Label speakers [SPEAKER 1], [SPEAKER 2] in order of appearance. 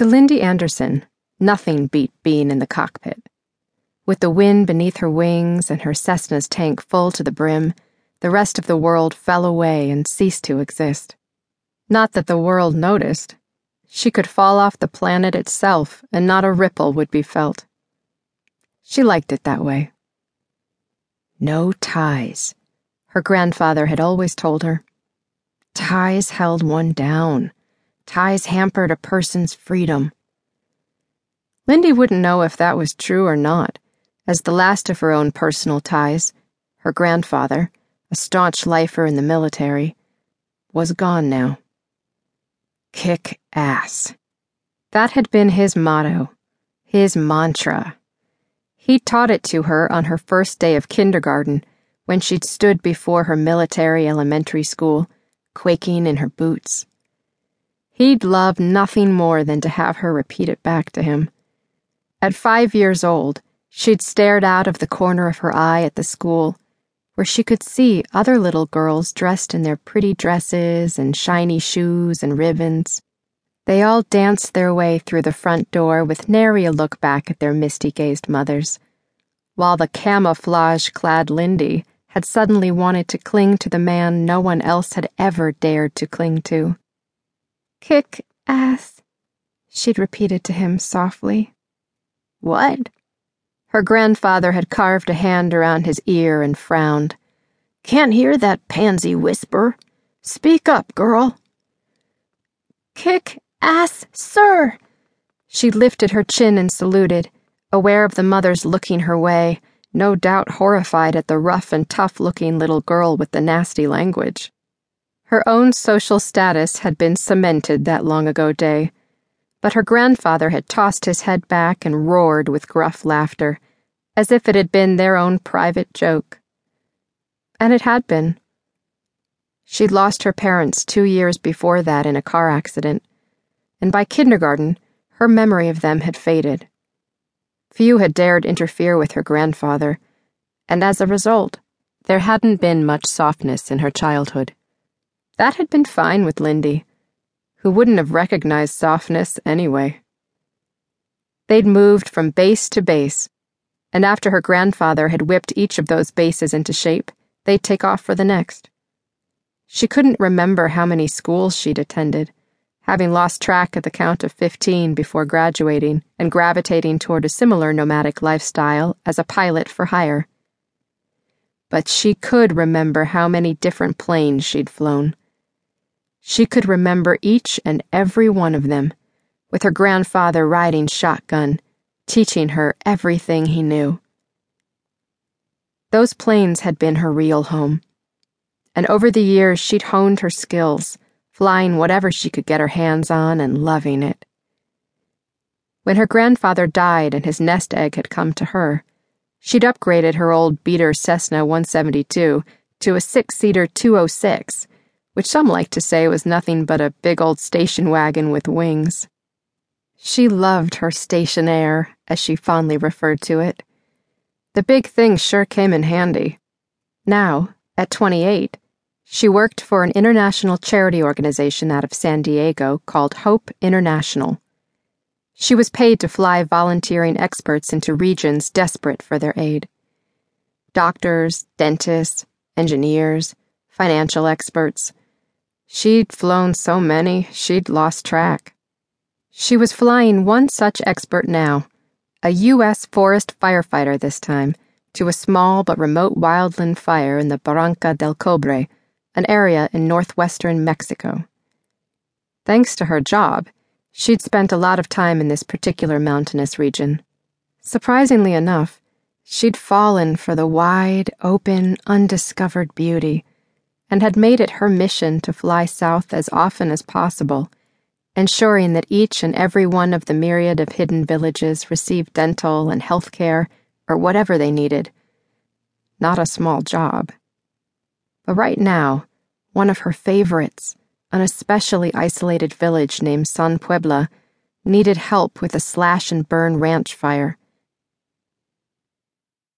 [SPEAKER 1] To Lyndie Anderson, nothing beat being in the cockpit. With the wind beneath her wings and her Cessna's tank full to the brim, the rest of the world fell away and ceased to exist. Not that the world noticed. She could fall off the planet itself and not a ripple would be felt. She liked it that way. No ties, her grandfather had always told her. Ties held one down. Ties hampered a person's freedom. Lyndie wouldn't know if that was true or not, as the last of her own personal ties, her grandfather, a staunch lifer in the military, was gone now. Kick ass. That had been his motto, his mantra. He taught it to her on her first day of kindergarten when she'd stood before her military elementary school, quaking in her boots. He'd love nothing more than to have her repeat it back to him. At five years old, she'd stared out of the corner of her eye at the school, where she could see other little girls dressed in their pretty dresses and shiny shoes and ribbons. They all danced their way through the front door with nary a look back at their misty gazed mothers, while the camouflage clad Lyndie had suddenly wanted to cling to the man no one else had ever dared to cling to. Kick ass, she'd repeated to him softly. What? Her grandfather had carved a hand around his ear and frowned. Can't hear that pansy whisper. Speak up, girl. Kick ass, sir. She lifted her chin and saluted, aware of the mothers looking her way, no doubt horrified at the rough and tough looking little girl with the nasty language. Her own social status had been cemented that long ago day but her grandfather had tossed his head back and roared with gruff laughter, as if it had been their own private joke. And it had been. She'd lost her parents two years before that in a car accident, and by kindergarten, her memory of them had faded. Few had dared interfere with her grandfather, and as a result, there hadn't been much softness in her childhood. That had been fine with Lyndie who wouldn't have recognized softness anyway. They'd moved from base to base, and after her grandfather had whipped each of those bases into shape, they'd take off for the next. She couldn't remember how many schools she'd attended, having lost track of the count of 15 before graduating and gravitating toward a similar nomadic lifestyle as a pilot for hire. But she could remember how many different planes she'd flown she could remember each and every one of them, with her grandfather riding shotgun, teaching her everything he knew. Those planes had been her real home. And over the years, she'd honed her skills, flying whatever she could get her hands on and loving it. When her grandfather died and his nest egg had come to her, she'd upgraded her old beater Cessna 172 to a oh six seater 206 which some like to say was nothing but a big old station wagon with wings. She loved her Stationair, as she fondly referred to it. The big thing sure came in handy. Now, at 28, she worked for an international charity organization out of San Diego called Hope International. She was paid to fly volunteering experts into regions desperate for their aid. Doctors, dentists, engineers, financial experts, She'd flown so many, she'd lost track. She was flying one such expert now, a U.S. forest firefighter this time, to a small but remote wildland fire in the Barranca del Cobre, an area in northwestern Mexico. Thanks to her job, she'd spent a lot of time in this particular mountainous region. Surprisingly enough, she'd fallen for the wide, open, undiscovered beauty and had made it her mission to fly south as often as possible, ensuring that each and every one of the myriad of hidden villages received dental and health care or whatever they needed. Not a small job. But right now, one of her favorites, an especially isolated village named San Puebla, needed help with a slash and burn ranch fire.